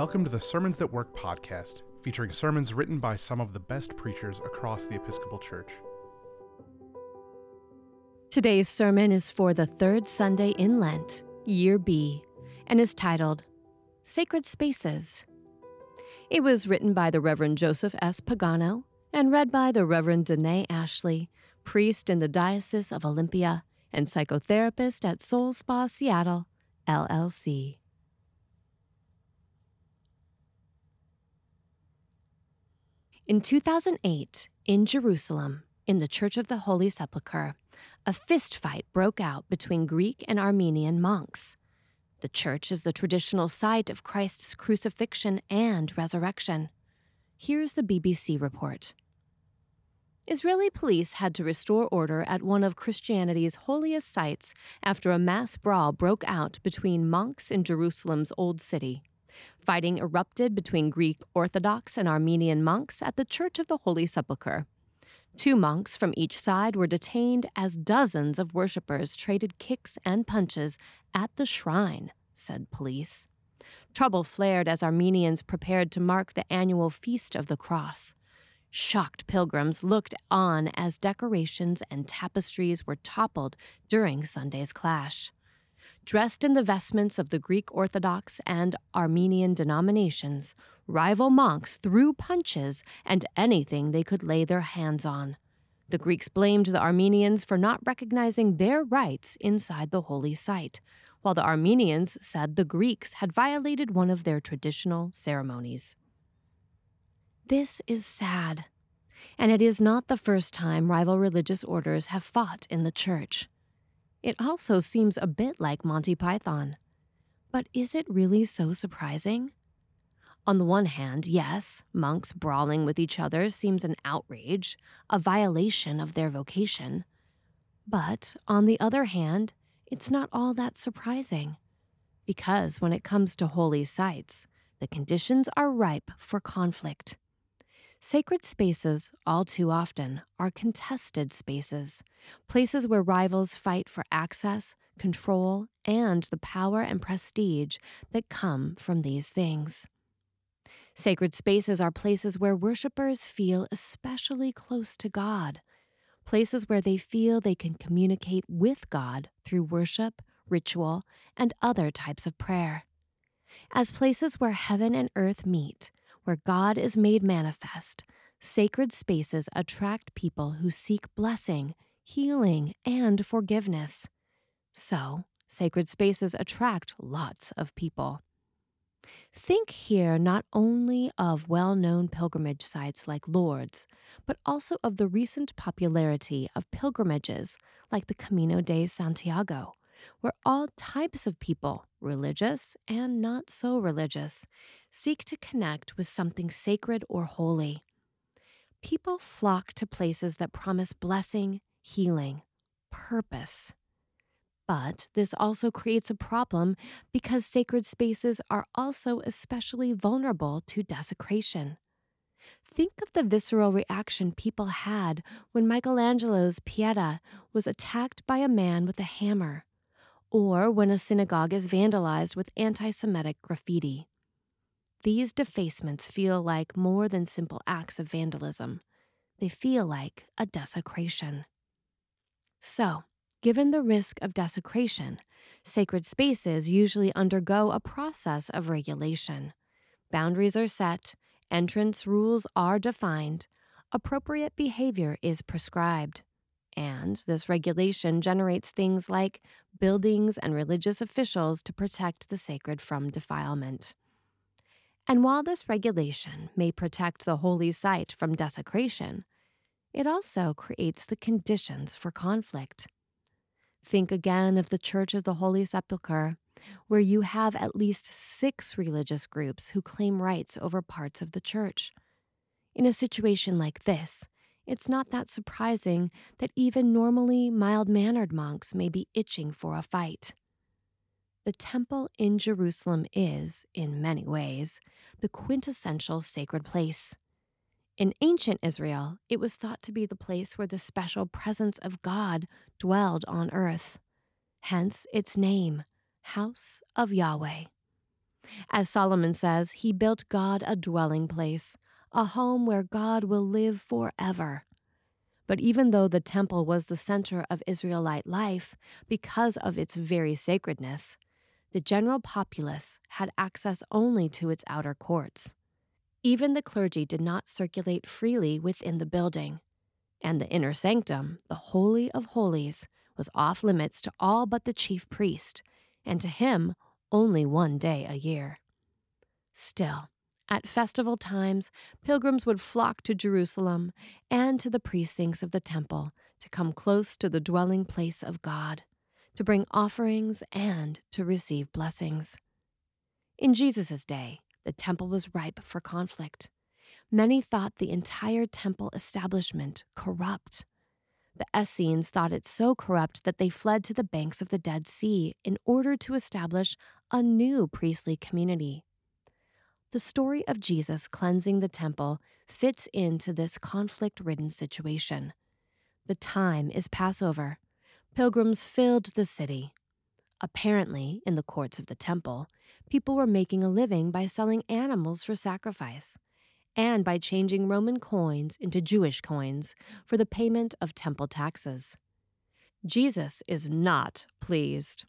Welcome to the Sermons That Work podcast, featuring sermons written by some of the best preachers across the Episcopal Church. Today's sermon is for the third Sunday in Lent, Year B, and is titled Sacred Spaces. It was written by the Reverend Joseph S. Pagano and read by the Reverend Danae Ashley, priest in the Diocese of Olympia and psychotherapist at Soul Spa Seattle, LLC. In 2008, in Jerusalem, in the Church of the Holy Sepulchre, a fistfight broke out between Greek and Armenian monks. The church is the traditional site of Christ's crucifixion and resurrection. Here's the BBC report. Israeli police had to restore order at one of Christianity's holiest sites after a mass brawl broke out between monks in Jerusalem's Old City. Fighting erupted between Greek Orthodox and Armenian monks at the Church of the Holy Sepulchre. Two monks from each side were detained as dozens of worshippers traded kicks and punches at the shrine, said police. Trouble flared as Armenians prepared to mark the annual Feast of the Cross. Shocked pilgrims looked on as decorations and tapestries were toppled during Sunday's clash. Dressed in the vestments of the Greek Orthodox and Armenian denominations, rival monks threw punches and anything they could lay their hands on. The Greeks blamed the Armenians for not recognizing their rights inside the holy site, while the Armenians said the Greeks had violated one of their traditional ceremonies. This is sad, and it is not the first time rival religious orders have fought in the church. It also seems a bit like Monty Python. But is it really so surprising? On the one hand, yes, monks brawling with each other seems an outrage, a violation of their vocation. But on the other hand, it's not all that surprising. Because when it comes to holy sites, the conditions are ripe for conflict. Sacred spaces, all too often, are contested spaces, places where rivals fight for access, control, and the power and prestige that come from these things. Sacred spaces are places where worshippers feel especially close to God, places where they feel they can communicate with God through worship, ritual, and other types of prayer. As places where heaven and earth meet, where God is made manifest, sacred spaces attract people who seek blessing, healing, and forgiveness. So, sacred spaces attract lots of people. Think here not only of well known pilgrimage sites like Lourdes, but also of the recent popularity of pilgrimages like the Camino de Santiago, where all types of people, religious and not so religious, seek to connect with something sacred or holy. People flock to places that promise blessing, healing, purpose. But this also creates a problem because sacred spaces are also especially vulnerable to desecration. Think of the visceral reaction people had when Michelangelo's Pieta was attacked by a man with a hammer or when a synagogue is vandalized with anti Semitic graffiti. These defacements feel like more than simple acts of vandalism, they feel like a desecration. So, given the risk of desecration, sacred spaces usually undergo a process of regulation. Boundaries are set, entrance rules are defined, appropriate behavior is prescribed. And this regulation generates things like buildings and religious officials to protect the sacred from defilement. And while this regulation may protect the holy site from desecration, it also creates the conditions for conflict. Think again of the Church of the Holy Sepulchre, where you have at least six religious groups who claim rights over parts of the church. In a situation like this, it's not that surprising that even normally mild mannered monks may be itching for a fight. The temple in Jerusalem is, in many ways, the quintessential sacred place. In ancient Israel, it was thought to be the place where the special presence of God dwelled on earth. Hence its name, House of Yahweh. As Solomon says, he built God a dwelling place, a home where God will live forever. But even though the temple was the center of Israelite life because of its very sacredness, the general populace had access only to its outer courts. Even the clergy did not circulate freely within the building, and the inner sanctum, the Holy of Holies, was off limits to all but the chief priest, and to him only one day a year. Still, at festival times, pilgrims would flock to Jerusalem and to the precincts of the temple to come close to the dwelling place of God, to bring offerings and to receive blessings. In Jesus' day, the temple was ripe for conflict. Many thought the entire temple establishment corrupt. The Essenes thought it so corrupt that they fled to the banks of the Dead Sea in order to establish a new priestly community. The story of Jesus cleansing the temple fits into this conflict ridden situation. The time is Passover. Pilgrims filled the city. Apparently, in the courts of the temple, people were making a living by selling animals for sacrifice and by changing Roman coins into Jewish coins for the payment of temple taxes. Jesus is not pleased.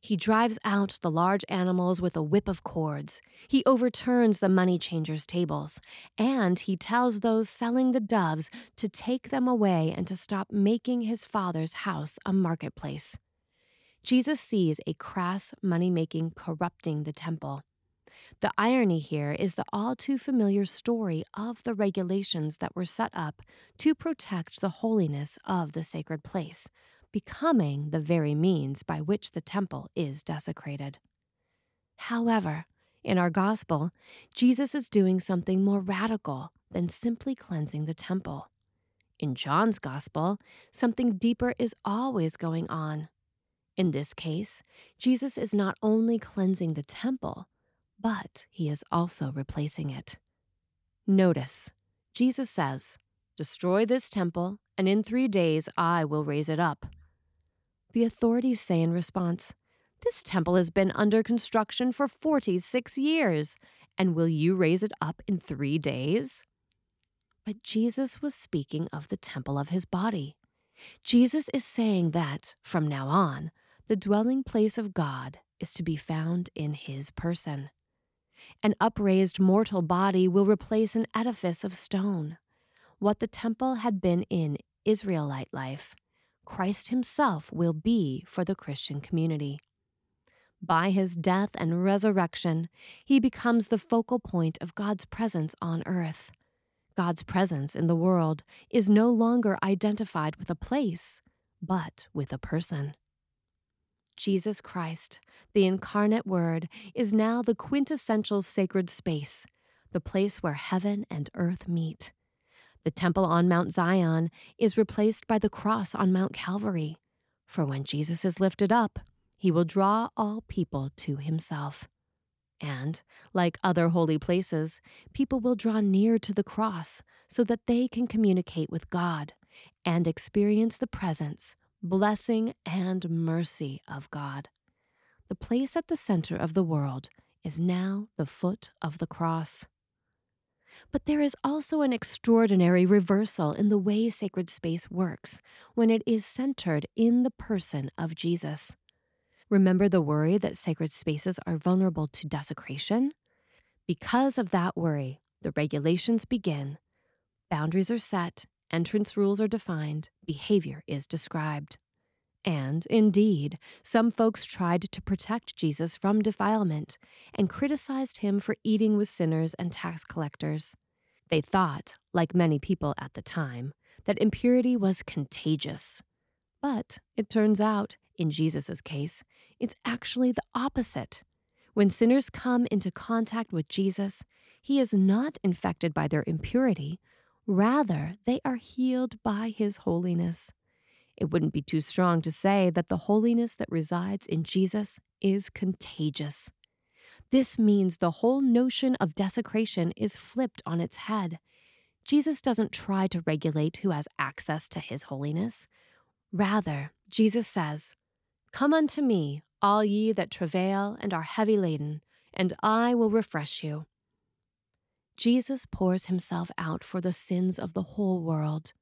He drives out the large animals with a whip of cords. He overturns the money changers' tables. And he tells those selling the doves to take them away and to stop making his father's house a marketplace. Jesus sees a crass money making corrupting the temple. The irony here is the all too familiar story of the regulations that were set up to protect the holiness of the sacred place, becoming the very means by which the temple is desecrated. However, in our gospel, Jesus is doing something more radical than simply cleansing the temple. In John's gospel, something deeper is always going on. In this case, Jesus is not only cleansing the temple, but he is also replacing it. Notice, Jesus says, Destroy this temple, and in three days I will raise it up. The authorities say in response, This temple has been under construction for 46 years, and will you raise it up in three days? But Jesus was speaking of the temple of his body. Jesus is saying that, from now on, the dwelling place of God is to be found in his person. An upraised mortal body will replace an edifice of stone. What the temple had been in Israelite life, Christ himself will be for the Christian community. By his death and resurrection, he becomes the focal point of God's presence on earth. God's presence in the world is no longer identified with a place, but with a person. Jesus Christ, the incarnate Word, is now the quintessential sacred space, the place where heaven and earth meet. The temple on Mount Zion is replaced by the cross on Mount Calvary. For when Jesus is lifted up, he will draw all people to himself. And, like other holy places, people will draw near to the cross so that they can communicate with God and experience the presence, blessing, and mercy of God. The place at the center of the world is now the foot of the cross. But there is also an extraordinary reversal in the way sacred space works when it is centered in the person of Jesus. Remember the worry that sacred spaces are vulnerable to desecration? Because of that worry, the regulations begin, boundaries are set, entrance rules are defined, behavior is described. And, indeed, some folks tried to protect Jesus from defilement and criticized him for eating with sinners and tax collectors. They thought, like many people at the time, that impurity was contagious. But it turns out, in Jesus' case, it's actually the opposite. When sinners come into contact with Jesus, he is not infected by their impurity, Rather, they are healed by his holiness. It wouldn't be too strong to say that the holiness that resides in Jesus is contagious. This means the whole notion of desecration is flipped on its head. Jesus doesn't try to regulate who has access to his holiness. Rather, Jesus says, Come unto me, all ye that travail and are heavy laden, and I will refresh you. Jesus pours himself out for the sins of the whole world.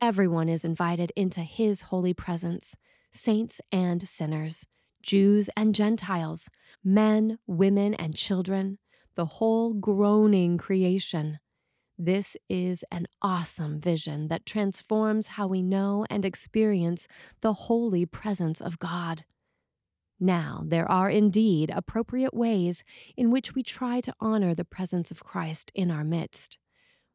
Everyone is invited into his holy presence saints and sinners, Jews and Gentiles, men, women, and children, the whole groaning creation. This is an awesome vision that transforms how we know and experience the holy presence of God. Now, there are indeed appropriate ways in which we try to honor the presence of Christ in our midst.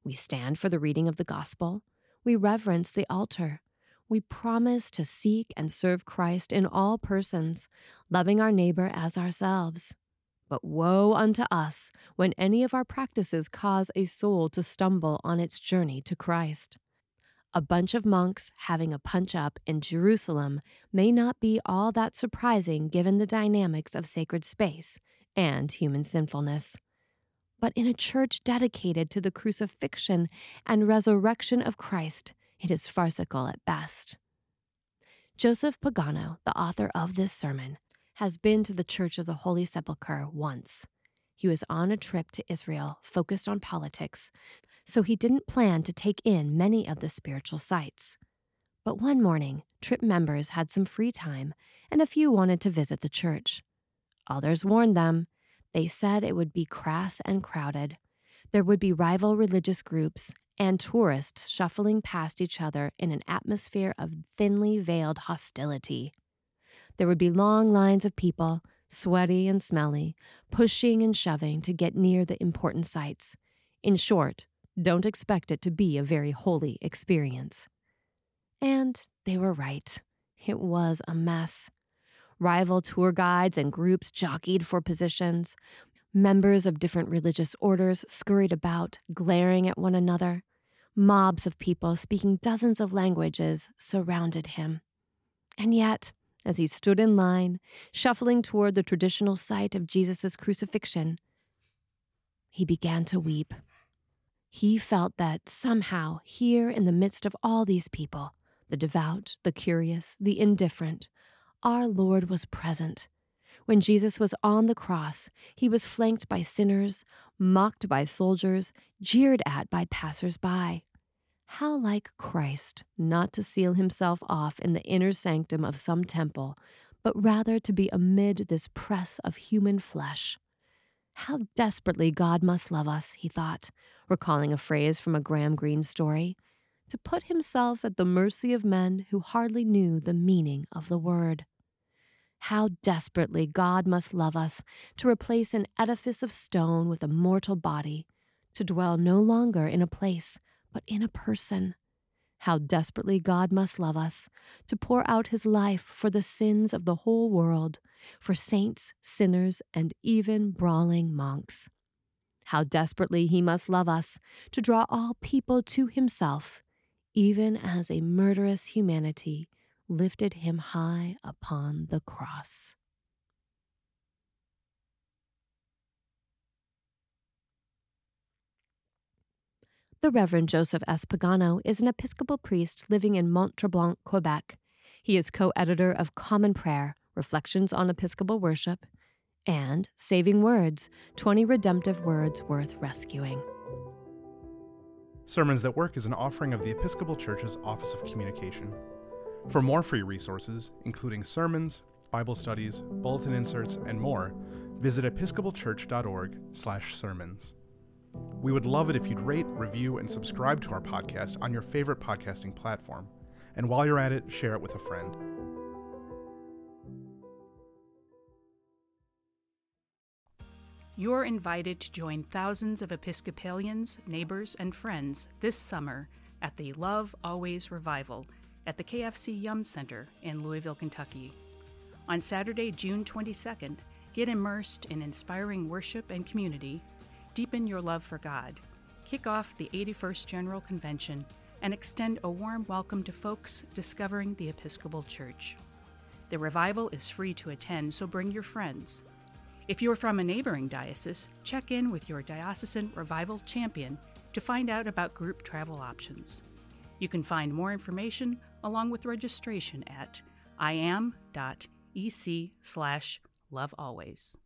We stand for the reading of the gospel, we reverence the altar, we promise to seek and serve Christ in all persons, loving our neighbor as ourselves. But woe unto us when any of our practices cause a soul to stumble on its journey to Christ. A bunch of monks having a punch up in Jerusalem may not be all that surprising given the dynamics of sacred space and human sinfulness. But in a church dedicated to the crucifixion and resurrection of Christ, it is farcical at best. Joseph Pagano, the author of this sermon, has been to the Church of the Holy Sepulchre once. He was on a trip to Israel focused on politics, so he didn't plan to take in many of the spiritual sites. But one morning, trip members had some free time, and a few wanted to visit the church. Others warned them. They said it would be crass and crowded. There would be rival religious groups and tourists shuffling past each other in an atmosphere of thinly veiled hostility. There would be long lines of people, sweaty and smelly, pushing and shoving to get near the important sites. In short, don't expect it to be a very holy experience. And they were right. It was a mess. Rival tour guides and groups jockeyed for positions. Members of different religious orders scurried about, glaring at one another. Mobs of people speaking dozens of languages surrounded him. And yet, as he stood in line, shuffling toward the traditional site of Jesus' crucifixion, he began to weep. He felt that somehow, here in the midst of all these people, the devout, the curious, the indifferent, our Lord was present. When Jesus was on the cross, he was flanked by sinners, mocked by soldiers, jeered at by passers by. How like Christ not to seal himself off in the inner sanctum of some temple, but rather to be amid this press of human flesh. How desperately God must love us, he thought, recalling a phrase from a Graham Greene story, to put himself at the mercy of men who hardly knew the meaning of the word. How desperately God must love us to replace an edifice of stone with a mortal body, to dwell no longer in a place but in a person. How desperately God must love us to pour out his life for the sins of the whole world, for saints, sinners, and even brawling monks. How desperately he must love us to draw all people to himself, even as a murderous humanity lifted him high upon the cross. The Reverend Joseph S. Pagano is an Episcopal priest living in Mont Quebec. He is co editor of Common Prayer Reflections on Episcopal Worship and Saving Words 20 Redemptive Words Worth Rescuing. Sermons That Work is an offering of the Episcopal Church's Office of Communication. For more free resources, including sermons, Bible studies, bulletin inserts, and more, visit episcopalchurch.org/sermons. We would love it if you'd rate, review, and subscribe to our podcast on your favorite podcasting platform. And while you're at it, share it with a friend. You're invited to join thousands of Episcopalians, neighbors, and friends this summer at the Love Always Revival at the KFC Yum Center in Louisville, Kentucky. On Saturday, June 22nd, get immersed in inspiring worship and community deepen your love for God, kick off the 81st General Convention, and extend a warm welcome to folks discovering the Episcopal Church. The revival is free to attend, so bring your friends. If you're from a neighboring diocese, check in with your diocesan revival champion to find out about group travel options. You can find more information along with registration at iam.ec slash lovealways.